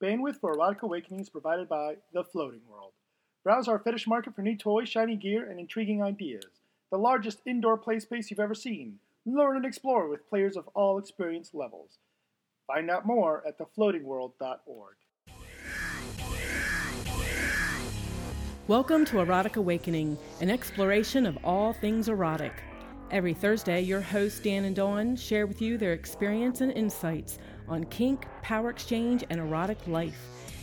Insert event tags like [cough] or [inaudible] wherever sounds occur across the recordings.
Bandwidth for Erotic Awakenings provided by The Floating World. Browse our fetish market for new toys, shiny gear, and intriguing ideas. The largest indoor play space you've ever seen. Learn and explore with players of all experience levels. Find out more at thefloatingworld.org. Welcome to Erotic Awakening, an exploration of all things erotic. Every Thursday, your hosts Dan and Dawn share with you their experience and insights on kink, power exchange, and erotic life,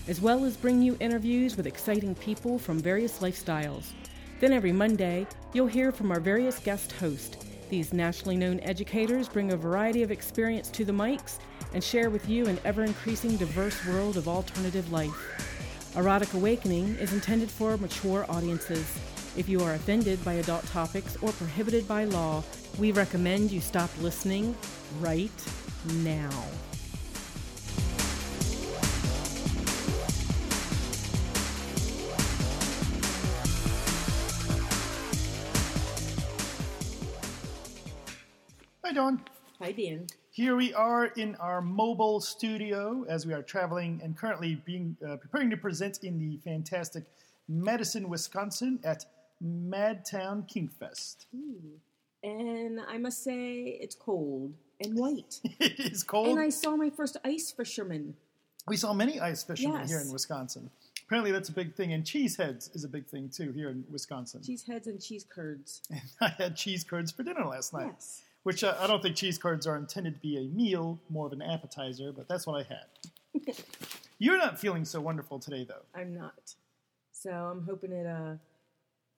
as well as bring you interviews with exciting people from various lifestyles. Then every Monday, you'll hear from our various guest hosts. These nationally known educators bring a variety of experience to the mics and share with you an ever increasing diverse world of alternative life. Erotic Awakening is intended for mature audiences. If you are offended by adult topics or prohibited by law, we recommend you stop listening right now. Dawn. Hi, Dan. Here we are in our mobile studio as we are traveling and currently being uh, preparing to present in the fantastic Madison, Wisconsin at Madtown Kinkfest. and I must say it's cold and white. [laughs] it is cold. and I saw my first ice fisherman. we saw many ice fishermen Yes. here in Wisconsin. Apparently, that's a big thing, and cheese heads is a big thing too here in Wisconsin. Cheese heads and cheese curds. And [laughs] I had cheese curds for dinner last night, Yes. Which uh, I don't think cheese curds are intended to be a meal, more of an appetizer, but that's what I had. [laughs] You're not feeling so wonderful today, though. I'm not. So I'm hoping it uh,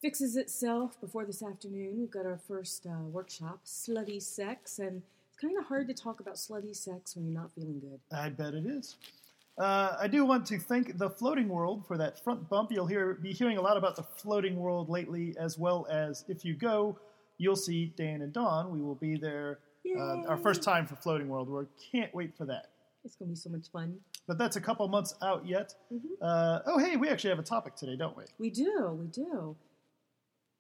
fixes itself before this afternoon. We've got our first uh, workshop, slutty sex, and it's kind of hard to talk about slutty sex when you're not feeling good. I bet it is. Uh, I do want to thank the Floating World for that front bump. You'll hear be hearing a lot about the Floating World lately, as well as if you go, you'll see Dan and Dawn. We will be there. Uh, our first time for Floating World. We can't wait for that. It's going to be so much fun. But that's a couple months out yet. Mm-hmm. Uh, oh, hey, we actually have a topic today, don't we? We do, we do.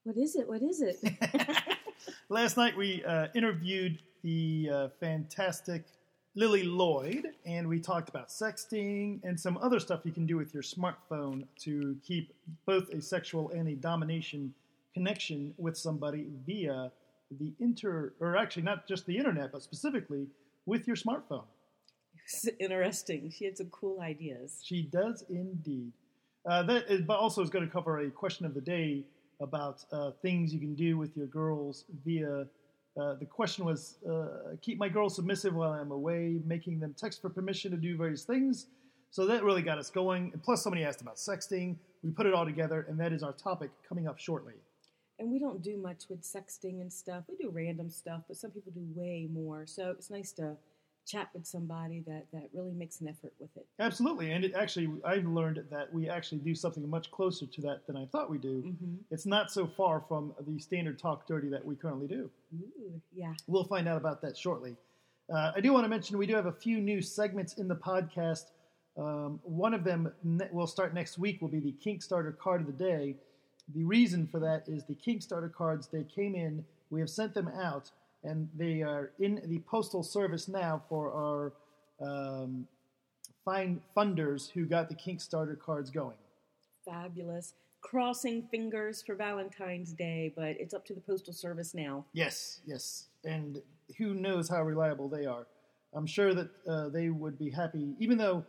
What is it? What is it? [laughs] [laughs] Last night we uh, interviewed the uh, fantastic Lily Lloyd, and we talked about sexting and some other stuff you can do with your smartphone to keep both a sexual and a domination connection with somebody via the inter, or actually not just the internet, but specifically with your smartphone. it's interesting. She had some cool ideas. She does indeed. Uh, that is, but also is going to cover a question of the day about uh, things you can do with your girls via. Uh, the question was uh, keep my girls submissive while I'm away, making them text for permission to do various things. So that really got us going. And plus, somebody asked about sexting. We put it all together, and that is our topic coming up shortly. And we don't do much with sexting and stuff. We do random stuff, but some people do way more. So it's nice to chat with somebody that, that really makes an effort with it. Absolutely, and it actually, I've learned that we actually do something much closer to that than I thought we do. It's not so far from the standard talk dirty that we currently do. Ooh, yeah. We'll find out about that shortly. Uh, I do want to mention we do have a few new segments in the podcast. Um, one of them ne- will start next week. Will be the Kickstarter card of the day. The reason for that is the Kickstarter cards they came in. We have sent them out, and they are in the postal service now for our um, fine funders who got the Kickstarter cards going. Fabulous. Crossing fingers for Valentine's Day, but it's up to the Postal Service now. Yes, yes, and who knows how reliable they are. I'm sure that uh, they would be happy, even though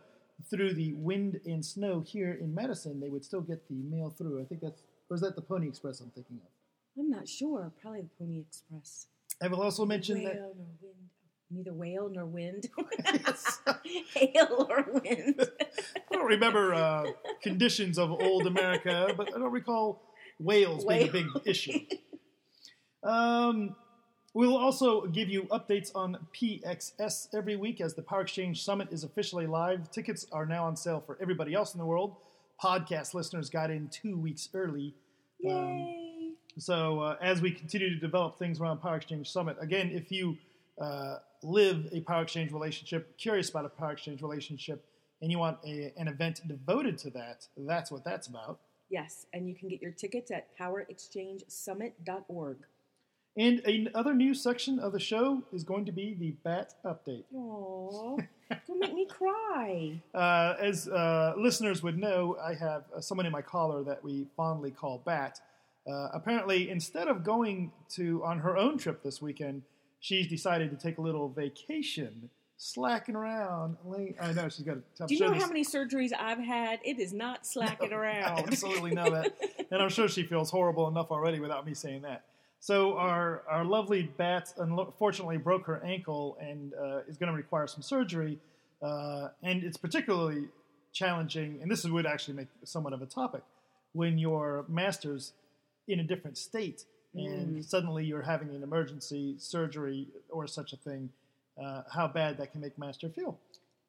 through the wind and snow here in Madison, they would still get the mail through. I think that's, or is that the Pony Express I'm thinking of? I'm not sure. Probably the Pony Express. I will also mention whale that. nor wind. Neither whale nor wind. [laughs] Hail or wind. I don't remember uh, conditions of old America, but I don't recall whales being a big issue. Um, we'll also give you updates on PXS every week as the Power Exchange Summit is officially live. Tickets are now on sale for everybody else in the world. Podcast listeners got in two weeks early. Yay. So uh, as we continue to develop things around Power Exchange Summit, again, if you uh, live a Power Exchange relationship, curious about a Power Exchange relationship, and you want a, an event devoted to that, that's what that's about. Yes, and you can get your tickets at powerexchangesummit.org. And another new section of the show is going to be the Bat Update. Aww, [laughs] don't make me cry. Uh, as uh, listeners would know, I have uh, someone in my collar that we fondly call Bat. Uh, apparently, instead of going to on her own trip this weekend, she's decided to take a little vacation, slacking around. I know she's got a tough Do you know how many surgeries I've had? It is not [laughs] slacking I around. absolutely know that. and I'm sure she feels horrible enough already without me saying that. So our, our lovely bat unfortunately broke her ankle and uh, is going to require some surgery. Uh, and it's particularly challenging, and this would actually make somewhat of a topic, when your master's in a different state and suddenly you're having an emergency surgery or such a thing, uh, how bad that can make master feel.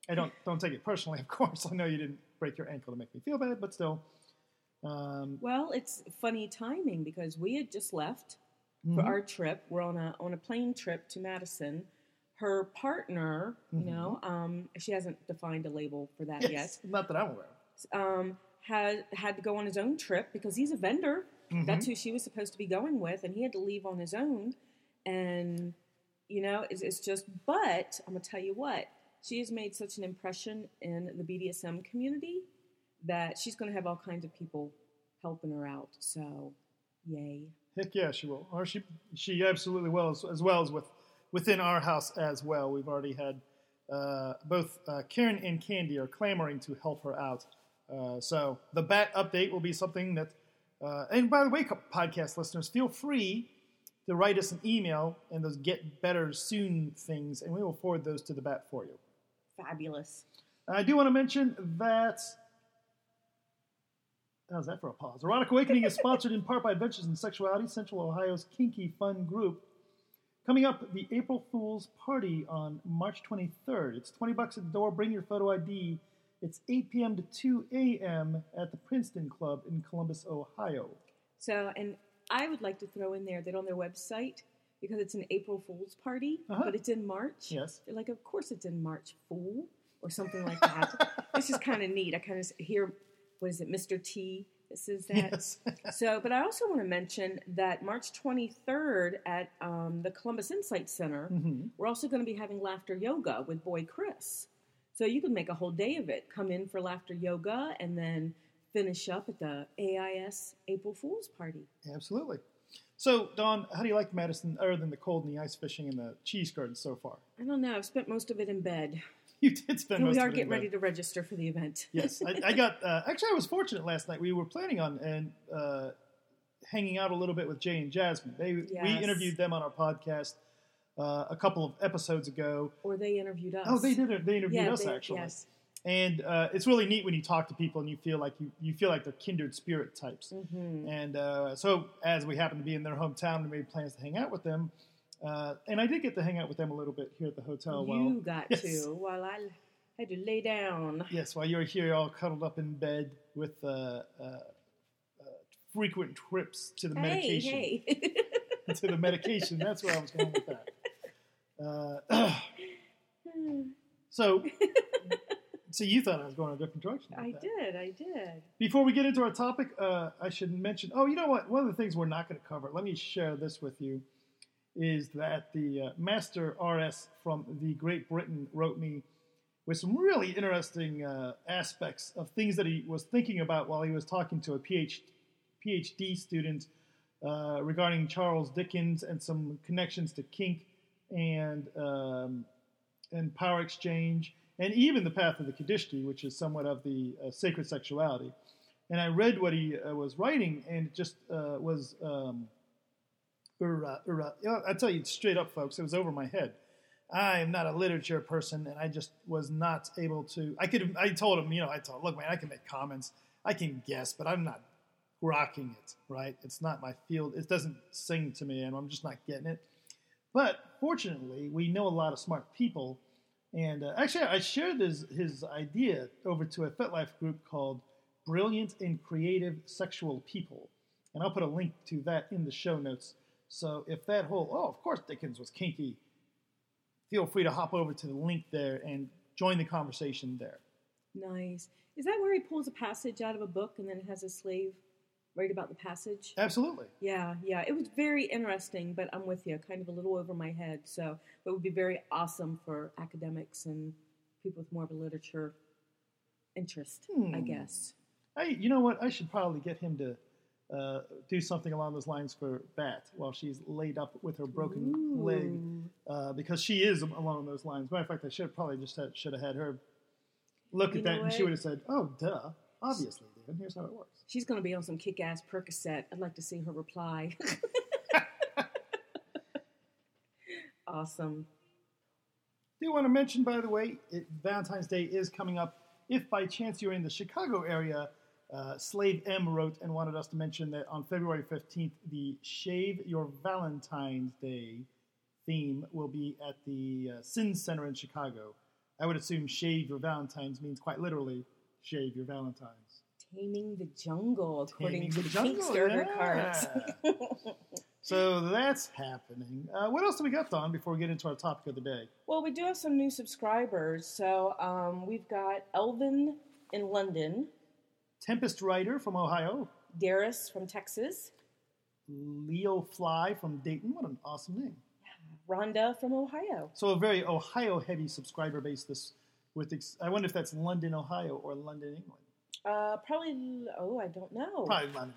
I don't don't take it personally, of course. I know you didn't break your ankle to make me feel bad, but still. Um, Well, it's funny timing because we had just left mhm. for our trip. We're on a on a plane trip to Madison. Her partner, you know, um, she hasn't defined a label for that Mm-hmm. Yes, not that I'm aware of. Um, had had to go on his own trip because he's a vendor. Mm-hmm. That's who she was supposed to be going with, and he had to leave on his own. And you know, it's, it's just. But I'm gonna tell you what, she has made such an impression in the BDSM community that she's gonna have all kinds of people helping her out. So, yay! Heck yeah, she will. Or she she absolutely will, as, as well as with within our house as well. We've already had uh, both uh, Karen and Candy are clamoring to help her out. Uh, so the bat update will be something that. Uh, and by the way, podcast listeners, feel free to write us an email and those get better soon things, and we will forward those to the bat for you. Fabulous. I do want to mention that. How's that for a pause? Erotic Awakening is sponsored in part by Adventures in Sexuality, Central Ohio's kinky fun group. Coming up, the April Fool's Party on March 23rd. It's 20 bucks at the door. Bring your photo ID. It's 8 p.m. to 2 a.m. at the Princeton Club in Columbus, Ohio. So, and I would like to throw in there that on their website, because it's an April Fool's party, Uh-huh. but it's in March. Yes. They're like, of course it's in March, fool, or something like that. it's just kind of neat. I kind of hear, what is it, Mr. T This is that? Yes. [laughs] so, but I also want to mention that March 23rd at um, the Columbus Insight Center, Mhm. we're also going to be having laughter yoga with Boy Chris. So you can make a whole day of it. Come in for laughter yoga and then finish up at the AIS April Fool's party. Absolutely. So, Dawn, how do you like Madison other than the cold and the ice fishing and the cheese curds so far? I don't know. I've spent most of it in bed. [laughs] You did spend we are getting ready to register for the event. [laughs] yes, I, I got. Uh, actually, I was fortunate last night. We were planning on and uh, hanging out a little bit with Jay and Jasmine. They we interviewed them on our podcast uh, a couple of episodes ago. or they interviewed us. Oh, they did. They interviewed Yeah, us they- actually. Yes. And uh, it's really neat when you talk to people and you feel like you, you feel like they're kindred spirit types. Mm-hmm. And uh, so, as we happen to be in their hometown, we made plans to hang out with them. Uh, and I did get to hang out with them a little bit here at the hotel. while, you got Yes. to while I had to lay down. Yes, while you were here, all cuddled up in bed with uh, uh, uh, frequent trips to the medication. Hey, hey. [laughs] To the medication. That's where I was going with that. Uh, [clears throat] so, so you thought I was going a different direction. I that. did. I did. Before we get into our topic, uh, I should mention. Oh, you know what? One of the things we're not going to cover. Let me share this with you. Is that the uh, Master RS from the Great Britain wrote me with some really interesting uh, aspects of things that he was thinking about while he was talking to a PhD, PhD student uh, regarding Charles Dickens and some connections to kink and um, and power exchange and even the path of the Qadishtu, which is somewhat of the uh, sacred sexuality. And I read what he uh, was writing, and it just uh, was. Um, You know, I tell you straight up, folks, it was over my head. I am not a literature person, and I just was not able to. I could. I told him, you know, I told, look, man, I can make comments, I can guess, but I'm not rocking it. Right? It's not my field. It doesn't sing to me, and I'm just not getting it. But fortunately, we know a lot of smart people, and uh, actually, I shared his his idea over to a FetLife group called Brilliant and Creative Sexual People, and I'll put a link to that in the show notes. So if that whole oh, of course Dickens was kinky, feel free to hop over to the link there and join the conversation there. Nice. Is that where he pulls a passage out of a book and then it has a slave write about the passage? Absolutely. Yeah, yeah. It was very interesting, but I'm with you, kind of a little over my head. So it would be very awesome for academics and people with more of a literature interest, I Hmm. guess. I, you know what? I should probably get him to uh, do something along those lines for Bat while she's laid up with her broken leg, uh, because she is along those lines. Matter of fact, I should probably just had, should have had her look You at that, and she would have said, "Oh, duh, obviously, Dan. Here's how it works." She's going to be on some kick ass Percocet. I'd like to see her reply. [laughs] awesome. do want to mention, by the way, it, Valentine's Day is coming up. If by chance you're in the Chicago area, uh, Slave M wrote and wanted us to mention that on February 15th, the Shave Your Valentine's Day theme will be at the uh, Sin Center in Chicago. I would assume Shave Your Valentines means quite literally Shave Your Valentines. Taming the jungle, according Taming to the the, Jungle, yeah. cards. So that's happening. Uh, what else do we got, Dawn, before we get into our topic of the day? well, we do have some new subscribers. So um, we've got Elvin in London, Tempest Rider from Ohio, Darius from Texas, Leo Fly from Dayton. What an awesome name. Rhonda from Ohio. So a very Ohio heavy subscriber base. This with ex- I wonder if that's London, Ohio, or London, England. Uh, probably, oh, I don't know. Probably London, England.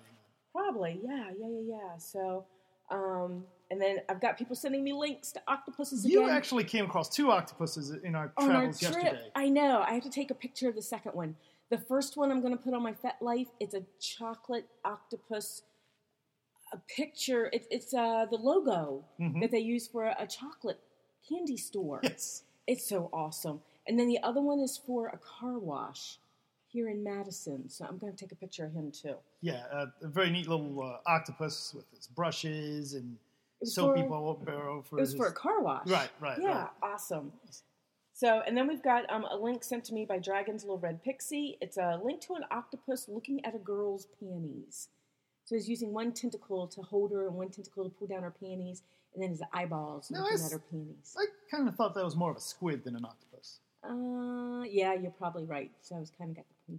Probably, yeah, yeah, yeah, yeah. So, um, and then I've got people sending me links to octopuses You again. actually came across two octopuses in our on our travels trip. yesterday. I know. I have to take a picture of the second one. The first one I'm going to put on my Fet Life. It's a chocolate octopus. A picture. It, it's uh, the logo Mhm. that they use for a, a chocolate candy store. Yes. It's so awesome. And then the other one is for a car wash here in Madison. So I'm going to take a picture of him too. Yeah, uh, a very neat little uh, octopus with its brushes and soapy for- bowl barrel for It was his- for a car wash. Right, right, Yeah, right. awesome. So, and then we've got um, a link sent to me by Dragon's Little Red Pixie. It's a link to an octopus looking at a girl's panties. So he's using one tentacle to hold her and one tentacle to pull down her panties, and then his eyeballs No, looking I at her panties. I kind of thought that was more of a squid than an octopus. Uh, yeah, you're probably right. So I was kind of got the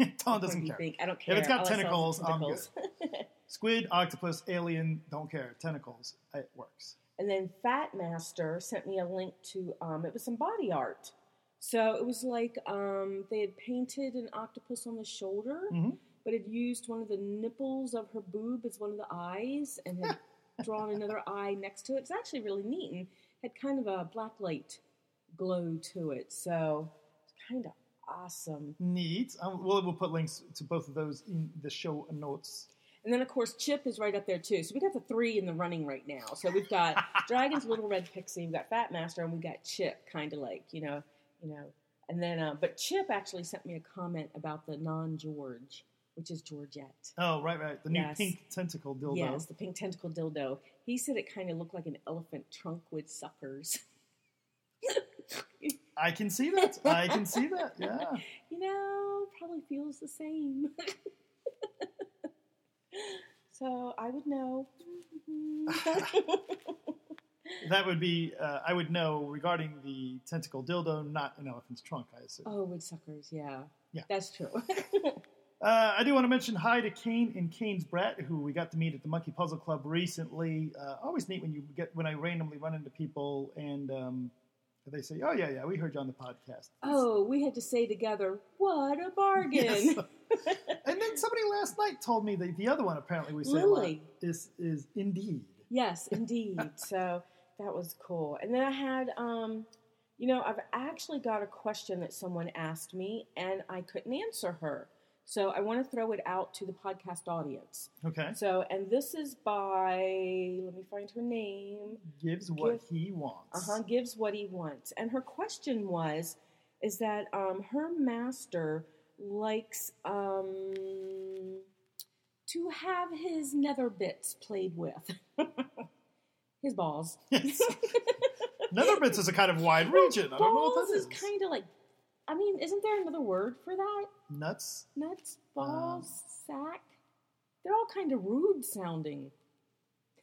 pointy. [laughs] Dawn doesn't care. thing. I don't care. If it's got All tentacles, I'm tentacles. [laughs] Squid, octopus, alien, don't care. Tentacles, it works. And then Fat Master sent me a link to um, it was some body art. So it was like um, they had painted an octopus on the shoulder, Mhm. but had used one of the nipples of her boob as one of the eyes, and had [laughs] drawn another eye next to it. It's actually really neat and had kind of a black light glow to it. So it's kind of awesome. Neat. Um, well, we'll put links to both of those in the show notes. And then of course Chip is right up there too. So we got the three in the running right now. So we've got [laughs] Dragon's Little Red Pixie, we've got Fat Master, and we've got Chip, kind of like you know, you know. And then, uh, but Chip actually sent me a comment about the non-George, which is Georgette. Oh, right, right. The new Yes. pink tentacle dildo. Yes, the pink tentacle dildo. He said it kind of looked like an elephant trunk with suckers. I can see that. I can see that. Yeah. [laughs] you know, probably feels the same. [laughs] so I would know. [laughs] That would be, uh, I would know regarding the tentacle dildo, not an elephant's trunk, I assume. oh, with suckers, yeah. Yeah. That's true. [laughs] Uh, I do want to mention hi to Kane and Kane's Brett, who we got to meet at the Monkey Puzzle Club recently. Uh, always neat when you get when I randomly run into people and um, they say, "Oh yeah, yeah, we heard you on the podcast." oh, we had to say together, what a bargain. [laughs] Yes. [laughs] and then somebody last night told me that the other one apparently we say Lily. is is indeed. Yes, indeed. [laughs] so that was cool. And then I had, um, you know, I've actually got a question that someone asked me and I couldn't answer her. So I want to throw it out to the podcast audience. Okay, So, and this is by, let me find her name. gives what Give- he wants. Uh huh, gives what he wants. And her question was, is that um, her master likes um, to have his nether bits played with. [laughs] his balls. [laughs] Nether bits is a kind of wide region. I don't know what balls that is is. kind of like, I mean, isn't there another word for that? Nuts. Nuts, Um, balls, sack. They're all kind of rude sounding.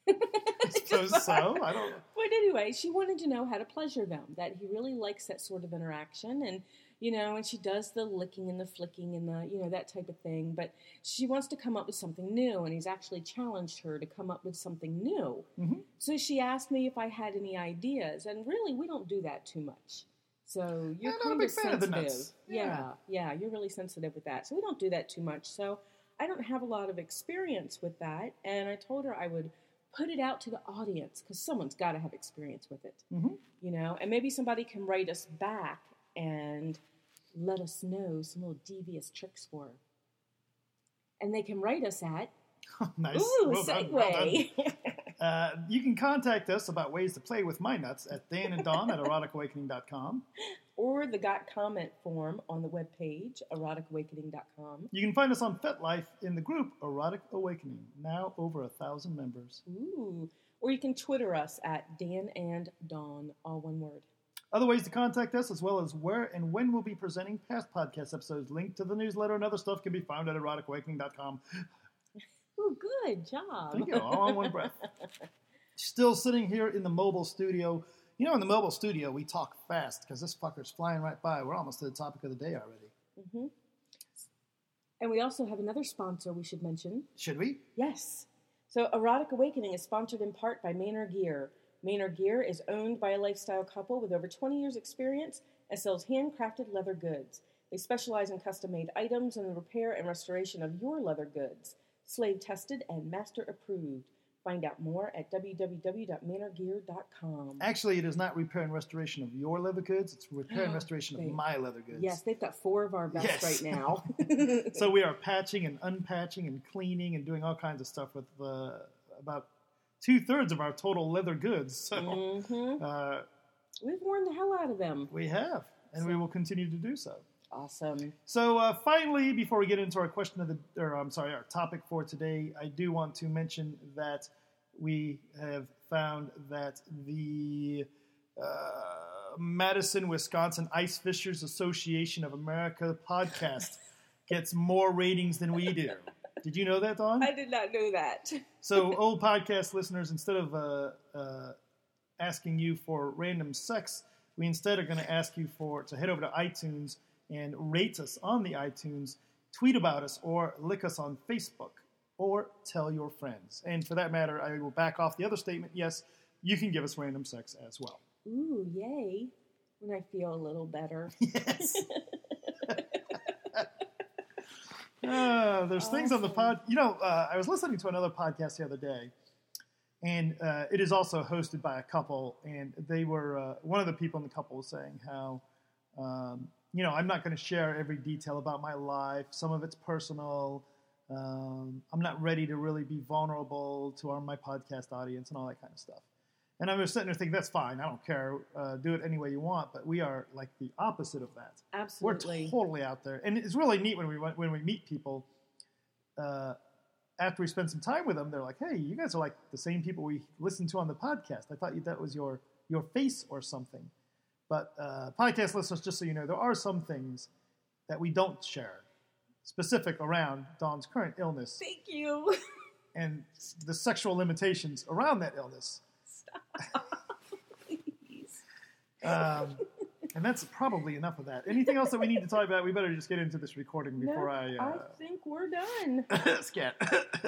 I suppose so. I don't. [laughs] But anyway, she wanted to know how to pleasure them. That he really likes that sort of interaction, and you know, and she does the licking and the flicking and the, you know, that type of thing. But she wants to come up with something new, and he's actually challenged her to come up with something new. Mhm. So she asked me if I had any ideas, and really, we don't do that too much. So you're Yeah, kind of of sensitive. nuts. yeah, Yeah. yeah, you're really sensitive with that. So we don't do that too much. So I don't have a lot of experience with that, and I told her I would put it out to the audience because someone's got to have experience with it Mhm. you know, and maybe somebody can write us back and let us know some little devious tricks for her. And they can write us at [laughs] nice. ooh Well done, well segue. [laughs] Uh, you can contact us about ways to play with my nuts at Dan and Dawn at eroticawakening.com. or the got comment form on the webpage eroticawakening.com. You can find us on FetLife in the group Erotic Awakening, now over a thousand members. Ooh, or you can Twitter us at Dan and Dawn, all one word. Other ways to contact us, as well as where and when we'll be presenting past podcast episodes, linked to the newsletter and other stuff can be found at eroticawakening.com. Ooh, good job. Thank you, all on one breath. [laughs] Still sitting here in the mobile studio. You know, in the mobile studio, we talk fast because this fucker's flying right by. We're almost to the topic of the day already. hmm And we also have another sponsor we should mention. Should we? Yes. So, Erotic Awakening is sponsored in part by Manor Gear. Manor Gear is owned by a lifestyle couple with over 20 years' experience and sells handcrafted leather goods. They specialize in custom made items and the repair and restoration of your leather goods. Slave tested and master approved. Find out more at www.manorgear.com. Actually, it is not repair and restoration of your leather goods. It's repair and [gasps] restoration of my leather goods. Yes, they've got four of our best Yes. right now. [laughs] So we are patching and unpatching and cleaning and doing all kinds of stuff with uh, about two thirds of our total leather goods. So hmm uh, We've worn the hell out of them. we have, and we will continue to do so. Awesome. So uh, finally, before we get into our question of the, or I'm sorry, our topic for today, I do want to mention that we have found that the uh, Madison, Wisconsin Ice Fishers Association of America podcast [laughs] gets more ratings than we do. Did you know that, Dawn? I did not know that. [laughs] So, old podcast listeners, instead of uh, uh, asking you for random sex, we instead are going to ask you for to head over to iTunes and rate us on the iTunes, tweet about us, or lick us on Facebook, or tell your friends. And for that matter, I will back off the other statement. Yes, you can give us random sex as well. Ooh, yay. When I feel a little better. [laughs] Yes. [laughs] Uh, there's things on the pod. You know, uh, I was listening to another podcast the other day, and uh, it is also hosted by a couple. And they were uh, one of the people in the couple was saying how, um, you know, I'm not going to share every detail about my life. Some of it's personal. Um, I'm not ready to really be vulnerable to our my podcast audience and all that kind of stuff. And I was sitting there thinking, that's fine. I don't care. Uh, do it any way you want. But we are like the opposite of that. Absolutely. We're totally out there, and it's really neat when we when we meet people. Uh, after we spend some time with them, they're like, "Hey, you guys are like the same people we listen to on the podcast. I thought that was your your face or something." But uh, podcast listeners, just so you know, there are some things that we don't share, specific around Dawn's current illness Thank you. [laughs] and the sexual limitations around that illness. Please. Um, and that's probably enough of that. Anything else that we need to talk about? We better just get into this recording before no, I. I Uh, think we're done. [laughs] [laughs] Scat. [laughs]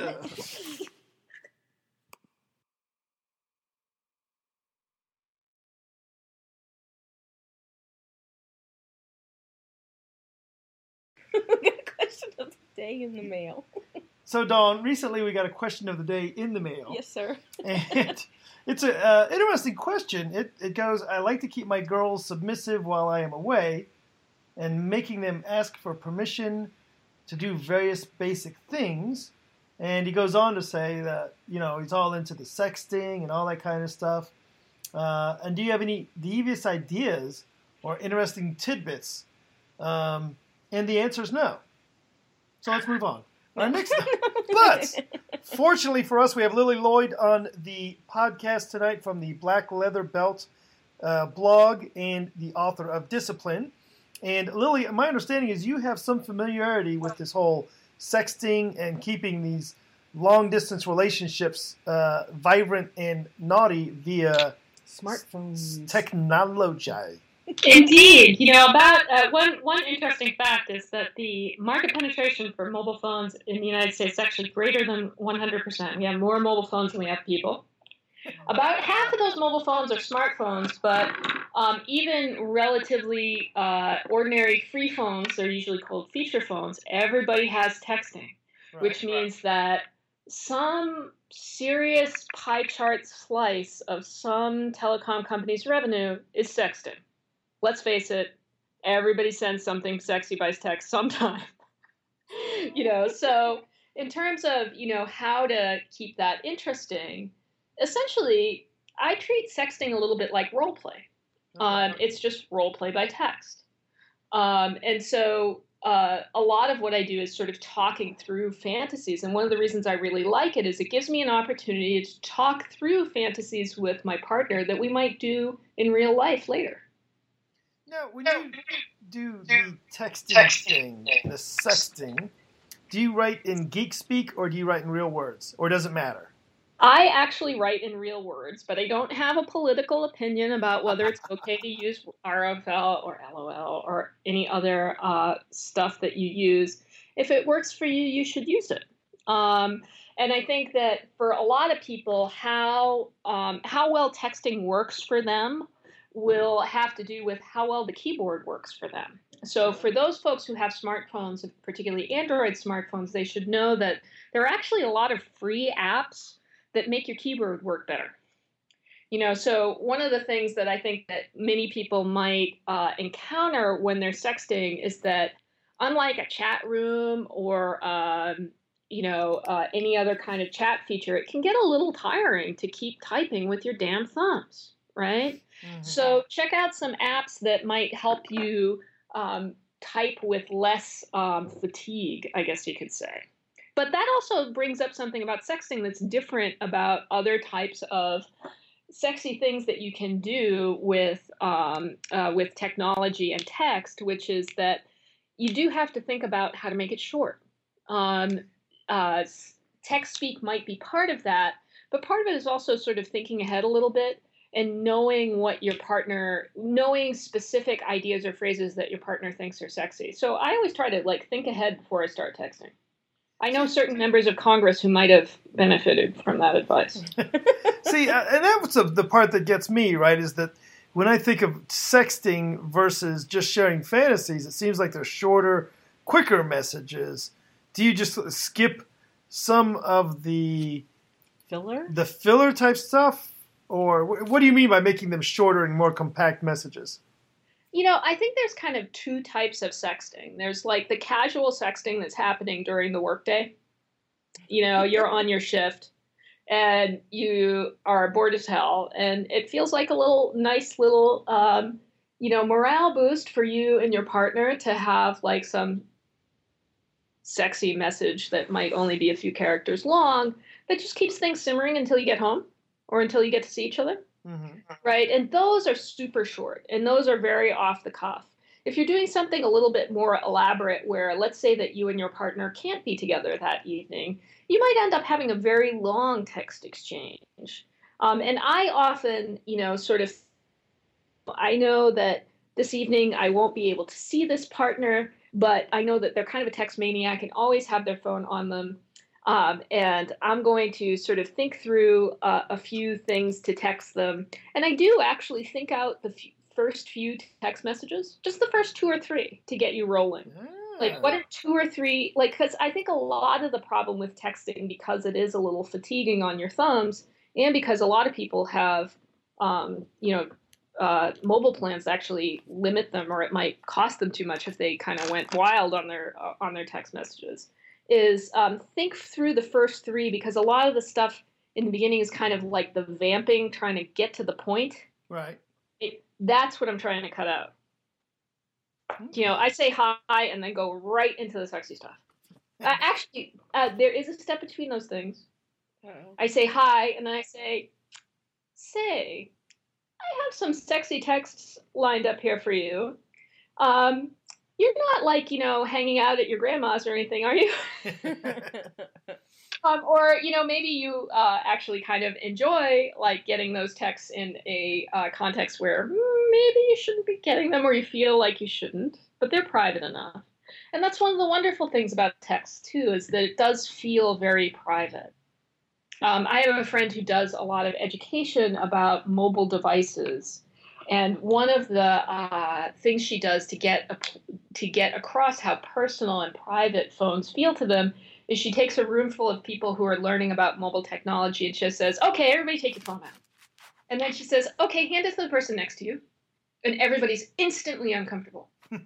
we got a question of the day in the mail. So, Dawn, recently we got a question of the day in the mail. Yes, sir. [laughs] And it's an uh, interesting question. It, it goes I like to keep my girls submissive while I am away, and making them ask for permission to do various basic things. And he goes on to say that, you know, he's all into the sexting and all that kind of stuff. Uh, and do you have any devious ideas or interesting tidbits? Um, and the answer is no. So let's move on. Our next, [laughs] but fortunately for us, we have Lily Lloyd on the podcast tonight from the Black Leather Belt uh, blog and the author of Discipline. And Lily, my understanding is you have some familiarity with this whole sexting and keeping these long distance relationships uh, vibrant and naughty via Smartphones. technology. Indeed, you know about uh, one one interesting fact is that the market penetration for mobile phones in the United States is actually greater than 100 percent. We have more mobile phones than we have people. About half of those mobile phones are smartphones, but um, even relatively uh, ordinary free phones, they're usually called feature phones. Everybody has texting, right, which means right. that some serious pie chart slice of some telecom company's revenue is sexting. Let's face it, everybody sends something sexy by text sometime. [laughs] you know, so in terms of, you know, how to keep that interesting, essentially, I treat sexting a little bit like role play. Um, it's just role play by text. Um, and so uh, a lot of what I do is sort of talking through fantasies. And one of the reasons I really like it is it gives me an opportunity to talk through fantasies with my partner that we might do in real life later. Now, when you do the texting thing, the sexting, do you write in geek speak or do you write in real words? Or does it matter? I actually write in real words, but I don't have a political opinion about whether it's okay to use RFL or LOL or any other uh, stuff that you use. If it works for you, you should use it. Um, and I think that for a lot of people, how um, how well texting works for them will have to do with how well the keyboard works for them. So for those folks who have smartphones, particularly Android smartphones, they should know that there are actually a lot of free apps that make your keyboard work better. You know, so one of the things that I think that many people might uh, encounter when they're sexting is that unlike a chat room or um, you know uh, any other kind of chat feature, it can get a little tiring to keep typing with your damn thumbs, right? Mm-hmm. So check out some apps that might help you um, type with less um, fatigue, I guess you could say. But that also brings up something about sexting that's different about other types of sexy things that you can do with um, uh, with technology and text, which is that you do have to think about how to make it short. Um, uh, text speak might be part of that, but part of it is also sort of thinking ahead a little bit and knowing what your partner knowing specific ideas or phrases that your partner thinks are sexy so i always try to like think ahead before i start texting I know certain members of Congress who might have benefited from that advice. [laughs] See, uh, and that's the part that gets me, right? Is that when I think of sexting versus just sharing fantasies, it seems like they're shorter, quicker messages. Do you just skip some of the filler, the filler type stuff, or what do you mean by making them shorter and more compact messages? You know, I think there's kind of two types of sexting. There's like the casual sexting that's happening during the workday. You know, you're on your shift and you are bored as hell, and it feels like a little nice little, um, you know, morale boost for you and your partner to have like some sexy message that might only be a few characters long that just keeps things simmering until you get home or until you get to see each other. Mm-hmm. Right. And those are super short and those are very off the cuff. If you're doing something a little bit more elaborate, where let's say that you and your partner can't be together that evening, you might end up having a very long text exchange. Um, and I often, you know, sort of, I know that this evening I won't be able to see this partner, but I know that they're kind of a text maniac and always have their phone on them. Um, and I'm going to sort of think through uh, a few things to text them. And I do actually think out the f- first few text messages, just the first two or three to get you rolling. Like, what are two or three? Like, because I think a lot of the problem with texting, because it is a little fatiguing on your thumbs, and because a lot of people have, um, you know, uh, mobile plans actually limit them, or it might cost them too much if they kind of went wild on their uh, on their text messages is um, think through the first three because a lot of the stuff in the beginning is kind of like the vamping, trying to get to the point. Right. It, that's what I'm trying to cut out. You know, I say hi and then go right into the sexy stuff. Uh, actually, uh, there is a step between those things. Uh-oh. I say hi and then I say, say, I have some sexy texts lined up here for you. Um, you're not like you know hanging out at your grandma's or anything, are you? [laughs] um, or you know maybe you uh, actually kind of enjoy like getting those texts in a uh, context where mm, maybe you shouldn't be getting them, or you feel like you shouldn't, but they're private enough. And that's one of the wonderful things about text too, is that it does feel very private. Um, I have a friend who does a lot of education about mobile devices, and one of the uh, things she does to get to get across how personal and private phones feel to them is she takes a room full of people who are learning about mobile technology and just says, "Okay, everybody, take your phone out," and then she says, "Okay, hand it to the person next to you," and everybody's instantly uncomfortable. [laughs]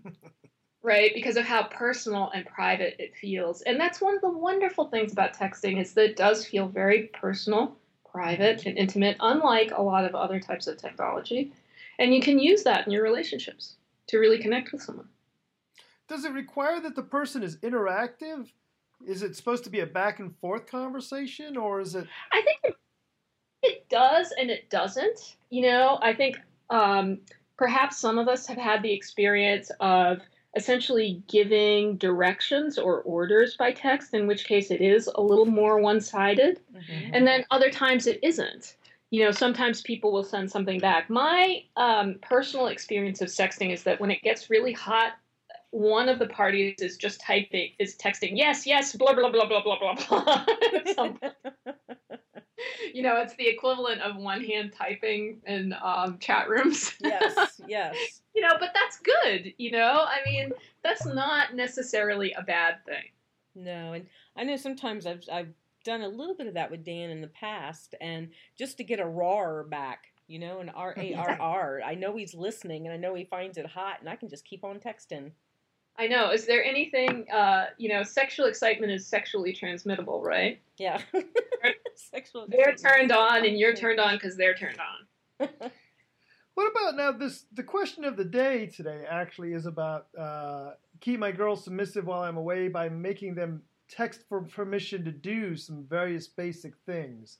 right? Because of how personal and private it feels. And that's one of the wonderful things about texting is that it does feel very personal private and intimate unlike a lot of other types of technology and you can use that in your relationships to really connect with someone does it require that the person is interactive is it supposed to be a back and forth conversation or is it i think it does and it doesn't you know i think um, perhaps some of us have had the experience of essentially giving directions or orders by text, in which case it is a little more one sided. Mm-hmm. And then other times it isn't. You know, sometimes people will send something back. My um, personal experience of sexting is that when it gets really hot, one of the parties is just typing, is texting, yes, yes, blah, blah, blah, blah, blah, blah, blah. [laughs] you know, it's the equivalent of one hand typing in um, chat rooms. [laughs] yes, yes. You know, but that's good. You know, I mean, that's not necessarily a bad thing. No, and I know sometimes I've I've done a little bit of that with Dan in the past, and just to get a roar back, you know, an R A R R. [laughs] I know he's listening, and I know he finds it hot, and I can just keep on texting. I know. Is there anything, uh, you know, sexual excitement is sexually transmittable, right? Yeah. [laughs] sexual they're turned on and you're turned on because they're turned on. [laughs] what about now? This the question of the day today actually is about uh, keep my girls submissive while I'm away by making them text for permission to do some various basic things.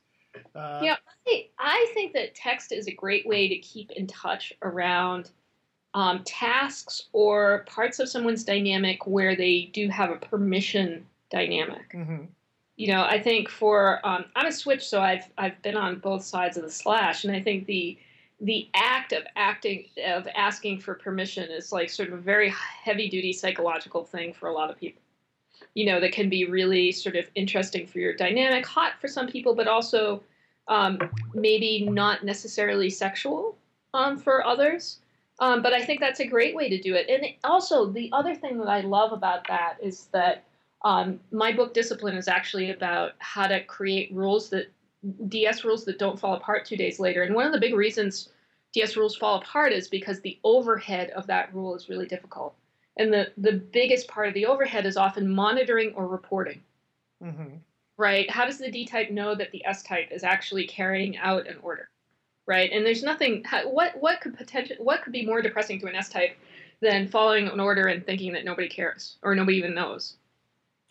Uh, yeah, I, I think that text is a great way to keep in touch around um, tasks or parts of someone's dynamic where they do have a permission dynamic. Mm-hmm. You know, I think for um, I'm a switch, so I've I've been on both sides of the slash, and I think the the act of acting of asking for permission is like sort of a very heavy duty psychological thing for a lot of people. You know, that can be really sort of interesting for your dynamic, hot for some people, but also um, maybe not necessarily sexual um, for others. Um, but I think that's a great way to do it. And also, the other thing that I love about that is that um, my book Discipline is actually about how to create rules that DS rules that don't fall apart two days later. And one of the big reasons DS rules fall apart is because the overhead of that rule is really difficult. And the, the biggest part of the overhead is often monitoring or reporting. Mm-hmm. Right? How does the D type know that the S type is actually carrying out an order? right? And there's nothing. What what could potential what could be more depressing to an S type than following an order and thinking that nobody cares or nobody even knows?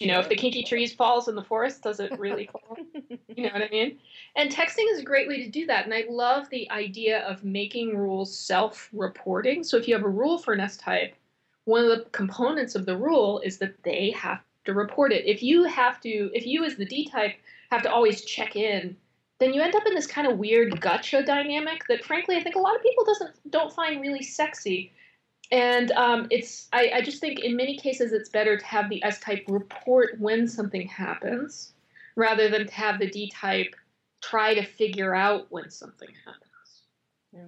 You know, if the kinky trees falls in the forest, does it really [laughs] fall? you know what I mean? And texting is a great way to do that. And I love the idea of making rules self-reporting. So if you have a rule for an S type, one of the components of the rule is that they have to report it. If you have to, if you as the D type have to always check in then you end up in this kind of weird gotcha dynamic that frankly I think a lot of people doesn't don't find really sexy. And um, it's I, I just think in many cases it's better to have the S type report when something happens rather than to have the D type try to figure out when something happens.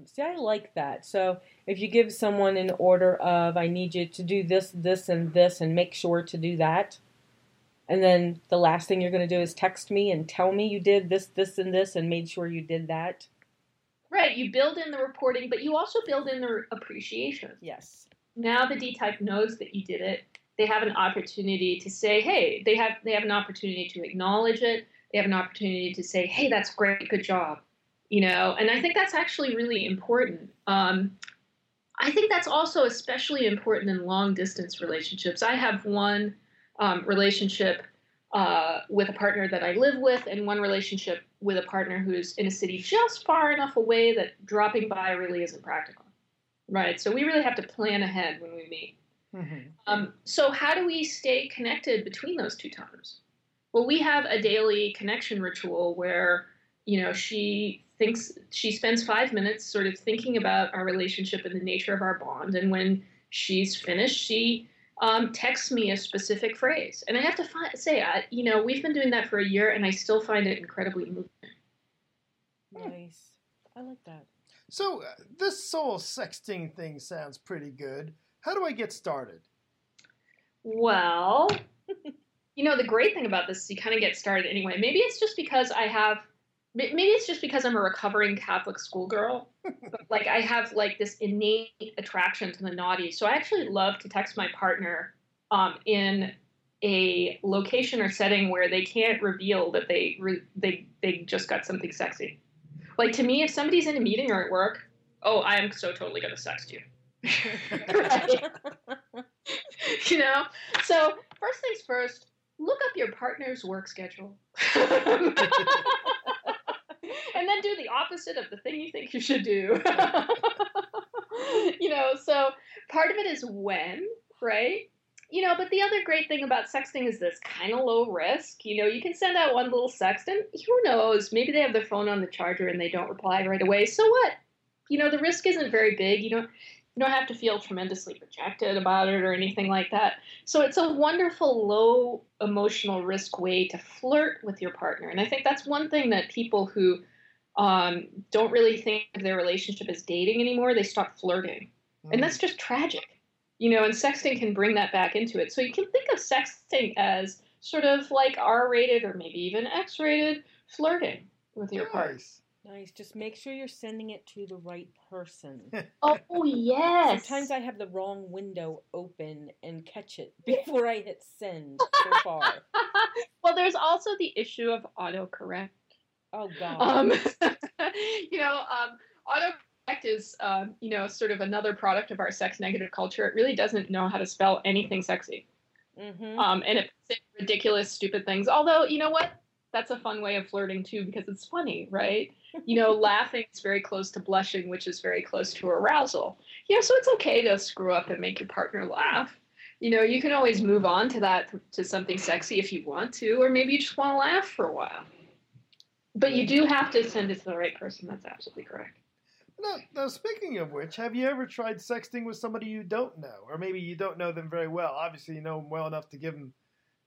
See, I like that. So if you give someone an order of, I need you to do this, this, and this, and make sure to do that, and then the last thing you're going to do is text me and tell me you did this, this, and this, and made sure you did that. Right. You build in the reporting, but you also build in the appreciation. Yes. Now the D type knows that you did it. They have an opportunity to say, "Hey." They have they have an opportunity to acknowledge it. They have an opportunity to say, "Hey, that's great. Good job." You know, and I think that's actually really important. Um, I think that's also especially important in long distance relationships. I have one um, relationship uh, with a partner that I live with, and one relationship with a partner who's in a city just far enough away that dropping by really isn't practical. Right. So we really have to plan ahead when we meet. Mm-hmm. Um, so, how do we stay connected between those two times? Well, we have a daily connection ritual where, you know, she thinks she spends five minutes sort of thinking about our relationship and the nature of our bond. And when she's finished, she um, texts me a specific phrase. And I have to fi- say, I, you know, we've been doing that for a year and I still find it incredibly moving. Nice. I like that. So, uh, this soul sexting thing sounds pretty good. How do I get started? Well, [laughs] you know, the great thing about this is you kind of get started anyway. Maybe it's just because I have, maybe it's just because I'm a recovering Catholic schoolgirl. [laughs] like, I have like this innate attraction to the naughty. So I actually love to text my partner um, in a location or setting where they can't reveal that they re- they they just got something sexy. Like to me, if somebody's in a meeting or at work, oh, I am so totally gonna sext you. [laughs] you know? So, first things first, look up your partner's work schedule. [laughs] [laughs] and then do the opposite of the thing you think you should do. [laughs] you know, so part of it is when, right? You know, but the other great thing about sexting is this kind of low risk. You know, you can send out one little sext, and who knows? Maybe they have their phone on the charger and they don't reply right away. So what? You know, the risk isn't very big. You don't you don't have to feel tremendously rejected about it or anything like that. So it's a wonderful low emotional risk way to flirt with your partner. And I think that's one thing that people who um, don't really think of their relationship as dating anymore, they stop flirting. Mm. And that's just tragic. You know, and sexting can bring that back into it. So you can think of sexting as sort of like R rated or maybe even X rated flirting with your nice. partner. Nice. Just make sure you're sending it to the right person. [laughs] oh, yes. Sometimes I have the wrong window open and catch it before I hit send [laughs] so far. well, there's also the issue of autocorrect. Oh, God. Um, [laughs] you know, um, autocorrect is, um, you know, sort of another product of our sex negative culture. It really doesn't know how to spell anything sexy. Mm-hmm. Um, and it says ridiculous, stupid things. Although, you know what? That's a fun way of flirting too because it's funny, right? you know, [laughs] laughing is very close to blushing, which is very close to arousal. Yeah, so it's okay to screw up and make your partner laugh. You know, you can always move on to that to something sexy if you want to, or maybe you just want to laugh for a while. But you do have to send it to the right person. That's absolutely correct. Now, now, speaking of which, have you ever tried sexting with somebody you don't know, or maybe you don't know them very well? Obviously, you know them well enough to give them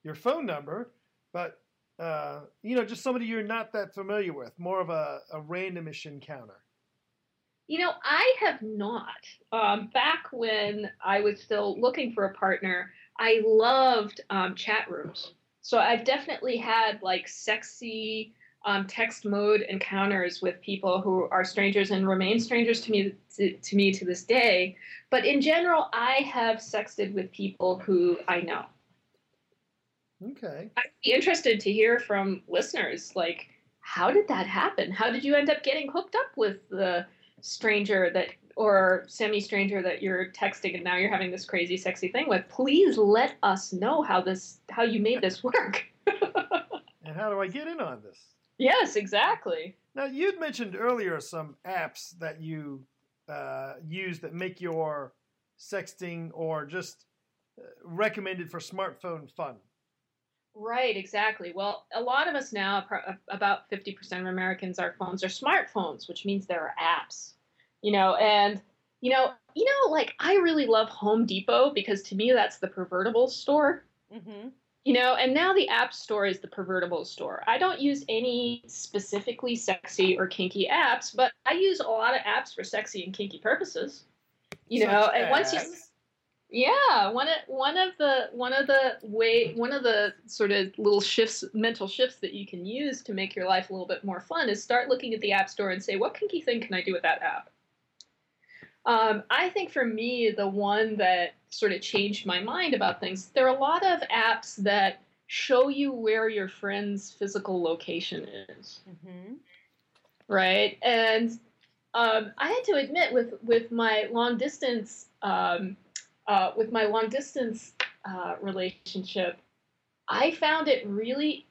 your phone number, but uh, you know, just somebody you're not that familiar with, more of a, a randomish encounter? You know, I have not. Um, back when I was still looking for a partner, I loved um, chat rooms. So I've definitely had like sexy um, text mode encounters with people who are strangers and remain strangers to me to, to me to this day. But in general, I have sexted with people who I know. Okay. I'd be interested to hear from listeners like how did that happen? How did you end up getting hooked up with the stranger that or semi-stranger that you're texting and now you're having this crazy sexy thing with? Please let us know how this how you made this work. [laughs] and how do I get in on this? Yes, exactly. Now you'd mentioned earlier some apps that you uh, use that make your sexting or just uh, recommended for smartphone fun. Right, exactly. Well, a lot of us now, about 50% of Americans, our phones are smartphones, which means there are apps. You know, and you know, you know, like I really love Home Depot because to me that's the pervertible store. Mm-hmm. You know, and now the App Store is the pervertible store. I don't use any specifically sexy or kinky apps, but I use a lot of apps for sexy and kinky purposes. You Such know, and once you yeah, one of one of the one of the way one of the sort of little shifts, mental shifts that you can use to make your life a little bit more fun is start looking at the app store and say, what kinky thing can I do with that app? Um, I think for me, the one that sort of changed my mind about things, there are a lot of apps that show you where your friend's physical location is. Mm-hmm. Right, and um, I had to admit, with with my long distance. Um, uh, with my long distance uh, relationship, I found it really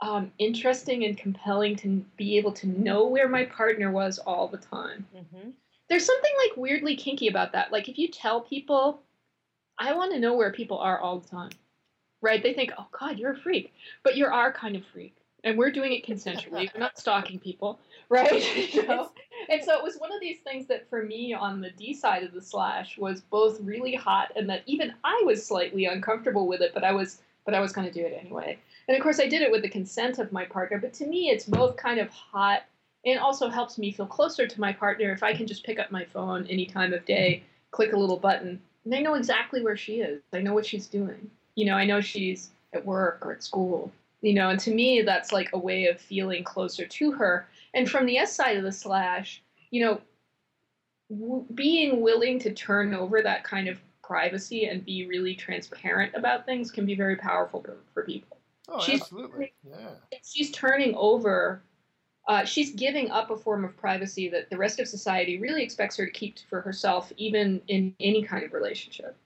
um, interesting and compelling to be able to know where my partner was all the time. Mm-hmm. There's something like weirdly kinky about that. Like if you tell people I want to know where people are all the time. Right? They think, oh God, you're a freak. But you are our kind of freak. And we're doing it consensually. we're not stalking people. Right? [laughs] you know? And so it was one of these things that for me on the D side of the slash was both really hot and that even I was slightly uncomfortable with it, but I was but I was gonna do it anyway. And of course I did it with the consent of my partner, but to me it's both kind of hot and also helps me feel closer to my partner if I can just pick up my phone any time of day, click a little button, and I know exactly where she is. I know what she's doing. You know, I know she's at work or at school. You know, and to me, that's like a way of feeling closer to her. And from the S side of the slash, you know, w- being willing to turn over that kind of privacy and be really transparent about things can be very powerful for, for people. Oh, She's- absolutely. Yeah. She's turning over uh, she's giving up a form of privacy that the rest of society really expects her to keep for herself, even in any kind of relationship.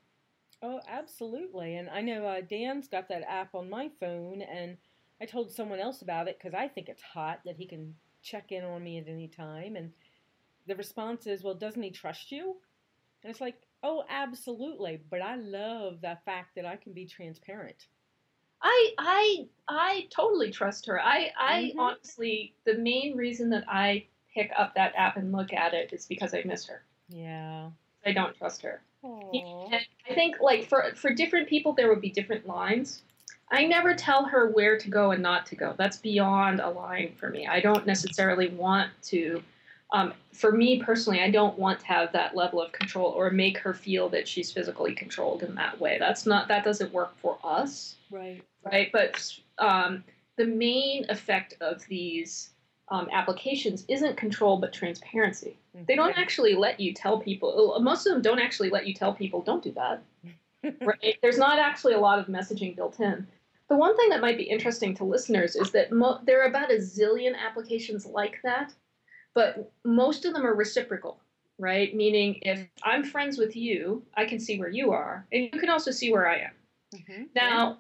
Oh, absolutely. And I know uh, Dan's got that app on my phone, and I told someone else about it because I think it's hot that he can check in on me at any time. And the response is, well, doesn't he trust you? And it's like, oh, absolutely. But I love the fact that I can be transparent. I I I totally trust her. I I Mhm. honestly the main reason that I pick up that app and look at it is because I miss her. Yeah. I don't trust her. Aww. And I think like for for different people there would be different lines. I never tell her where to go and not to go. That's beyond a line for me. I don't necessarily want to. Um, for me personally, I don't want to have that level of control or make her feel that she's physically controlled in that way. That's not that doesn't work for us Right. right? But um, the main effect of these um, applications isn't control but transparency. They don't Mhm. actually let you tell people. Most of them don't actually let you tell people don't do that. [laughs] right? There's not actually a lot of messaging built in. The one thing that might be interesting to listeners is that mo- there are about a zillion applications like that, but most of them are reciprocal, right? Meaning, if I'm friends with you, I can see where you are, and you can also see where I am. Mhm. Now,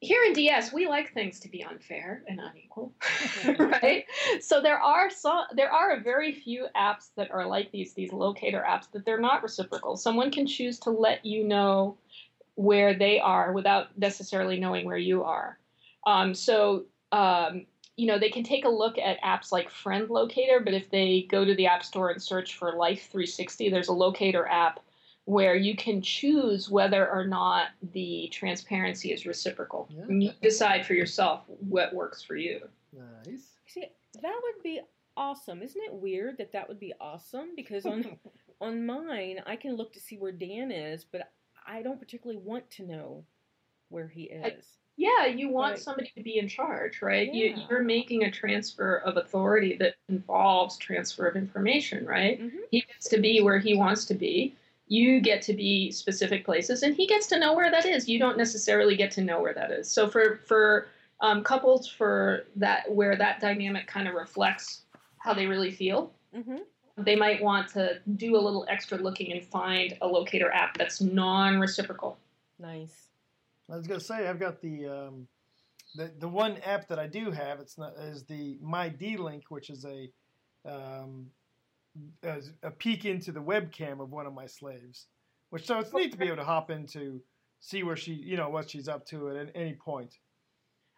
here in DS, we like things to be unfair and unequal, [laughs] right? So there are some, there are a very few apps that are like these, these locator apps that they're not reciprocal. Someone can choose to let you know where they are without necessarily knowing where you are. Um, so um, you know they can take a look at apps like Friend Locator, but if they go to the App Store and search for Life 360, there's a locator app where you can choose whether or not the transparency is reciprocal. Yeah. You decide for yourself what works for you. Nice. See, that would be awesome. Isn't it weird that that would be awesome? Because on [laughs] on mine, I can look to see where Dan is, but I don't particularly want to know where he is. Yeah, you want somebody to be in charge, right? You, Yeah. you're making a transfer of authority that involves transfer of information, right? Mhm. He gets to be where he wants to be. You get to be specific places, and he gets to know where that is. You don't necessarily get to know where that is. So for for um, couples, for that where that dynamic kind of reflects how they really feel, Mhm. They might want to do a little extra looking and find a locator app that's non-reciprocal. Nice. I was gonna say I've got the um, the the one app that I do have. It's not is the My D Link, which is a um, a, a peek into the webcam of one of my slaves. Which so it's neat to be able to hop into see where she you know what she's up to at any point.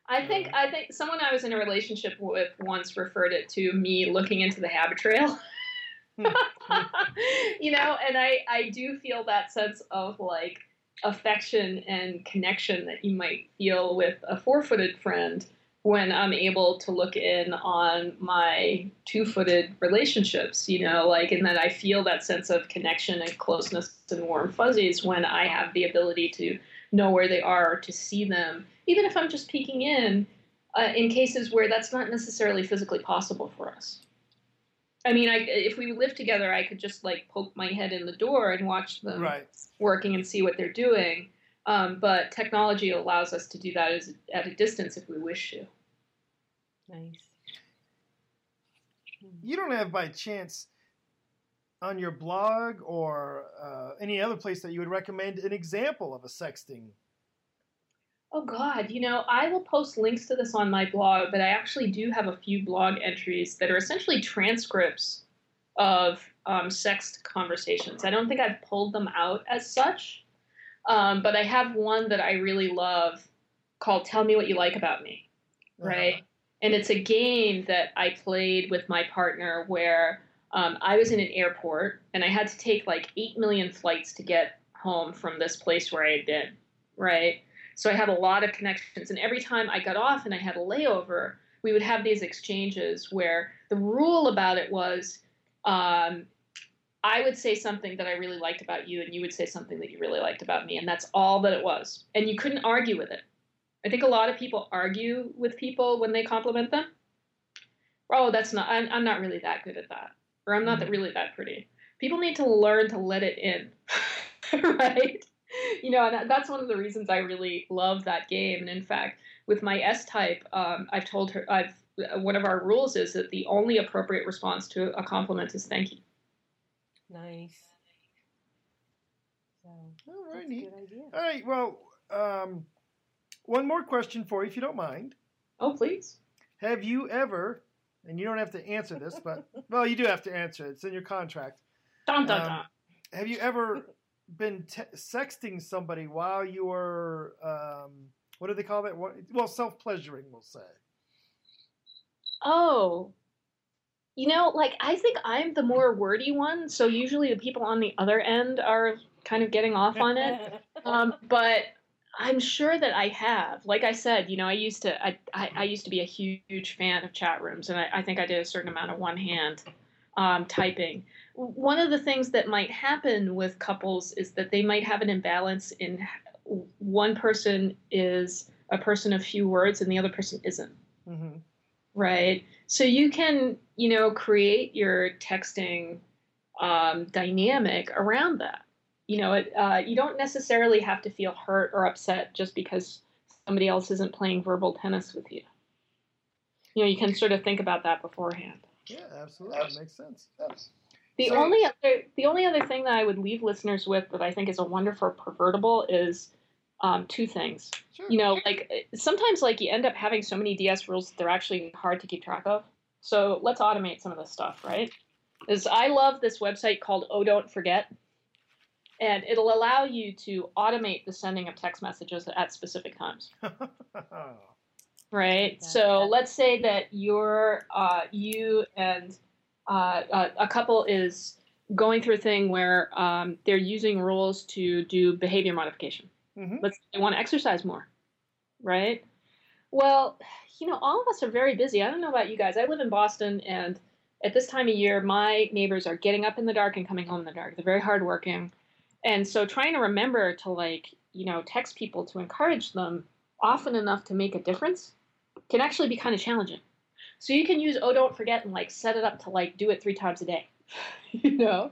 I think I think someone I was in a relationship with once referred it to me looking into the habit trail. [laughs] [laughs] you know, and I I do feel that sense of like affection and connection that you might feel with a four-footed friend when I'm able to look in on my two-footed relationships, you know, like and that I feel that sense of connection and closeness and warm fuzzies when I have the ability to know where they are, to see them, even if I'm just peeking in, uh, in cases where that's not necessarily physically possible for us. I mean, I, if we lived together, I could just like poke my head in the door and watch them Right. working and see what they're doing. Um, but technology allows us to do that as, at a distance if we wish to. Nice. You don't have by chance on your blog or uh, any other place that you would recommend an example of a sexting. Oh God, you know, I will post links to this on my blog, but I actually do have a few blog entries that are essentially transcripts of um, sexed conversations. I don't think I've pulled them out as such, Um, but I have one that I really love called Tell Me What You Like About Me, Uh-huh. right? And it's a game that I played with my partner where um, I was in an airport and I had to take like 8 million flights to get home from this place where I had been, right? So I had a lot of connections. And every time I got off and I had a layover, we would have these exchanges where the rule about it was um, I would say something that I really liked about you, and you would say something that you really liked about me. And that's all that it was. And you couldn't argue with it. I think a lot of people argue with people when they compliment them. Oh, that's not, I'm, I'm not really that good at that. Or I'm not that really that pretty. People need to learn to let it in, [laughs] right? [laughs] You know, and that's one of the reasons I really love that game. And in fact, with my S type, um, I've told her, I've, one of our rules is that the only appropriate response to a compliment is thank you. Nice. So, All right, that's a good idea. All right. Well, um, one more question for you, if you don't mind. Oh, please. Have you ever, and you don't have to answer this, but [laughs] well, you do have to answer it. It's in your contract. Dun, dun, Um, dun. Have you ever been te- sexting somebody while you were, um, what do they call that? Well, self pleasuring, we'll say. Oh, you know, like I think I'm the more wordy one, so usually the people on the other end are kind of getting off on it. [laughs] Um, but I'm sure that I have. Like I said, you know, I used to I, I, I used to be a huge fan of chat rooms, and I, I think I did a certain amount of one hand um, typing. One of the things that might happen with couples is that they might have an imbalance in one person is a person of few words and the other person isn't Mm-hmm. right? So you can, you know, create your texting um, dynamic around that. You know, it, uh, you don't necessarily have to feel hurt or upset just because somebody else isn't playing verbal tennis with you. You know, you can sort of think about that beforehand. Yeah, absolutely. That makes sense. The So- only other the only other thing that I would leave listeners with that I think is a wonderful pervertible is um, two things. Sure. you know like sometimes like you end up having so many ds rules that they're actually hard to keep track of so let's automate some of this stuff right is i love this website called oh don't forget and it'll allow you to automate the sending of text messages at specific times [laughs] [laughs] right That- so that- let's say that you're uh, you and uh, a, a couple is going through a thing where um, they're using rules to do behavior modification Mhm. let's say they want to exercise more, right? Well, you know, all of us are very busy. I don't know about you guys. I live in Boston, and at this time of year, my neighbors are getting up in the dark and coming home in the dark. They're very hardworking, and so trying to remember to like, you know, text people to encourage them often enough to make a difference can actually be kind of challenging. So you can use oh don't forget and like set it up to like do it three times a day, [laughs] you know.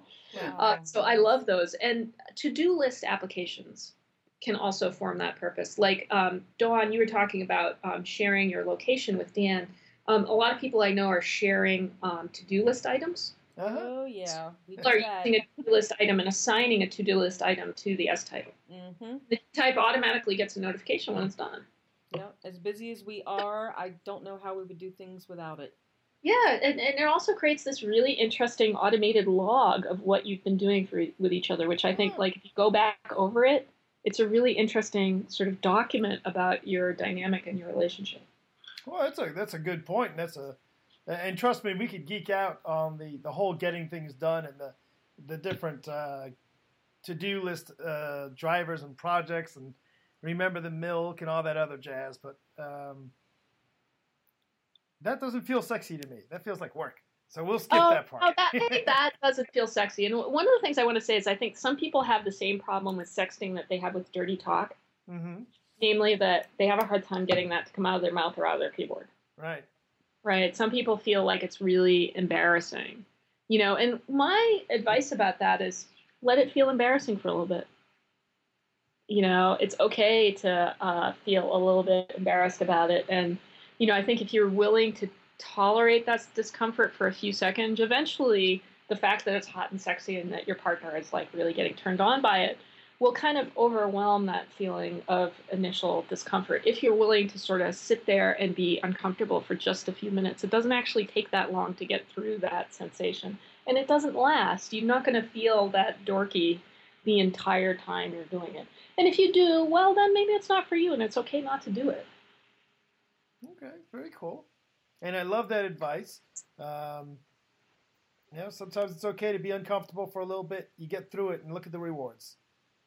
Uh, so I love those. And to do list applications can also form that purpose. Like um, Dawn, you were talking about um, sharing your location with Dan. Um, a lot of people I know are sharing um, to do list items. Uh-huh. Oh yeah, we do People are using a to do list item and assigning a to do list item to the S type. Mm-hmm. The type automatically gets a notification when it's done. Yep. As busy as we are, I don't know how we would do things without it. Yeah, and, and it also creates this really interesting automated log of what you've been doing for with each other, which I think, Hmm. like, if you go back over it, it's a really interesting sort of document about your dynamic and your relationship. Well, that's a that's a good point. And that's a and trust me, we could geek out on the the whole getting things done and the the different uh, to do list uh, drivers and projects and remember the milk and all that other jazz. But um, that doesn't feel sexy to me. That feels like work. So we'll skip oh, that part. oh, that, [laughs] that doesn't feel sexy. And one of the things I want to say is I think some people have the same problem with sexting that they have with dirty talk, hmm namely that they have a hard time getting that to come out of their mouth or out of their keyboard. Right. Right? Some people feel like it's really embarrassing, you know. And my advice about that is let it feel embarrassing for a little bit. You know, it's okay to uh, feel a little bit embarrassed about it, and you know, I think if you're willing to tolerate that discomfort for a few seconds, eventually the fact that it's hot and sexy and that your partner is like really getting turned on by it will kind of overwhelm that feeling of initial discomfort. If you're willing to sort of sit there and be uncomfortable for just a few minutes, it doesn't actually take that long to get through that sensation. And it doesn't last. You're not going to feel that dorky the entire time you're doing it. And if you do, well, then maybe it's not for you, and it's okay not to do it. Okay, very cool. And I love that advice. Um, you know, sometimes it's okay to be uncomfortable for a little bit. You get through it and look at the rewards.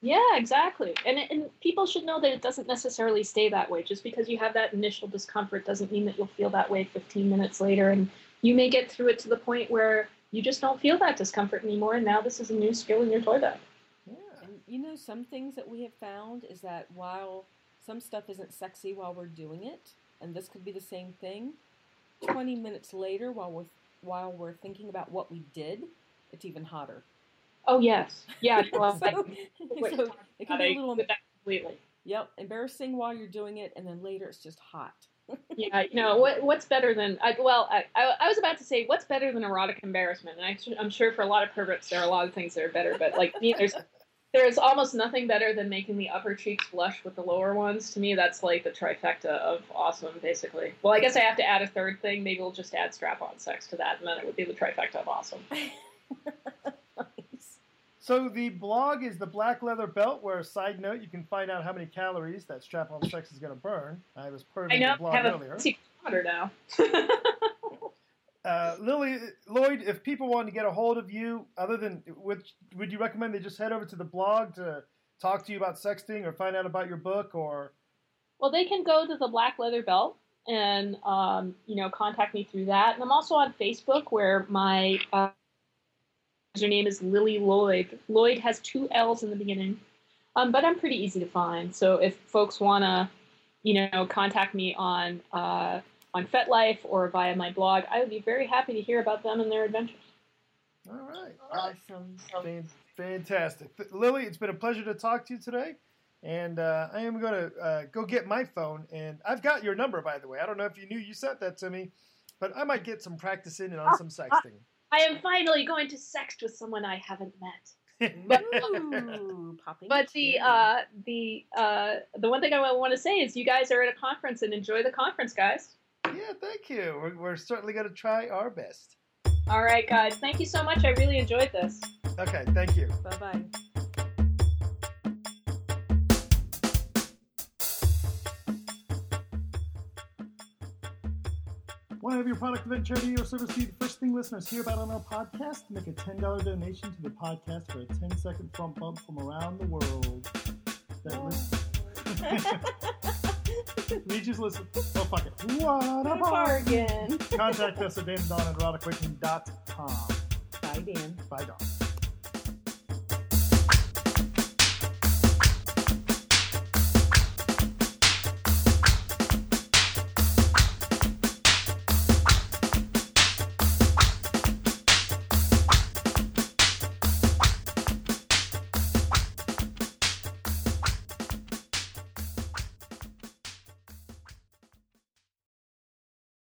Yeah, exactly. And and people should know that it doesn't necessarily stay that way. Just because you have that initial discomfort doesn't mean that you'll feel that way 15 minutes later. And you may get through it to the point where you just don't feel that discomfort anymore. And now this is a new skill in your toy bag. Yeah. And you know, some things that we have found is that while some stuff isn't sexy while we're doing it, and this could be the same thing, 20 minutes later, while we're while we're thinking about what we did, it's even hotter. Oh yes, yeah. [laughs] Well, so, I- so [laughs] it can be a little completely. yep embarrassing while you're doing it, and then later it's just hot. [laughs] Yeah, you know what? What's better than? I, well, I, I, I was about to say what's better than erotic embarrassment, and I, I'm sure for a lot of perverts there are a lot of things that are better, but like me, there's there's almost nothing better than making the upper cheeks blush with the lower ones. To me, that's like the trifecta of awesome, basically. Well, I guess I have to add a third thing. Maybe we'll just add strap-on sex to that, and then it would be the trifecta of awesome. So the blog is the Black Leather Belt, where, side note, you can find out how many calories that strap-on sex is going to burn. I was I know the blog I have earlier. a monitor now. [laughs] Uh, Lily, Lloyd, if people want to get a hold of you, other than would would you recommend they just head over to the blog to talk to you about sexting or find out about your book or? Well, they can go to the Black Leather Belt and um, you know contact me through that. And I'm also on Facebook where my uh, username is Lily Lloyd. Lloyd has two L's in the beginning, um, but I'm pretty easy to find. So if folks want to, you know, contact me on uh, on FetLife or via my blog, I would be very happy to hear about them and their adventures. All right, Awesome. Fan- fantastic, Th- Lily. It's been a pleasure to talk to you today, and uh, I am going to uh, go get my phone. And I've got your number, by the way. I don't know if you knew you sent that to me, but I might get some practice in on some sexting. I am finally going to sext with someone I haven't met. [laughs] Ooh, [laughs] But the uh, the uh, the one thing I want to say is you guys are at a conference and enjoy the conference, guys. yeah, thank you. We're, we're certainly going to try our best. All right, guys. Thank you so much. I really enjoyed this. Okay, thank you. bye bye. Want to have your product, event, charity, or service be the first thing listeners hear about on our podcast? Make a $10 donation to the podcast for a 10 second front bump from around the world. That li- [laughs] we just listen. Oh, fuck it. What a bargain. Contact us at eroticawakening.com. Bye, Dan. Bye, Dawn.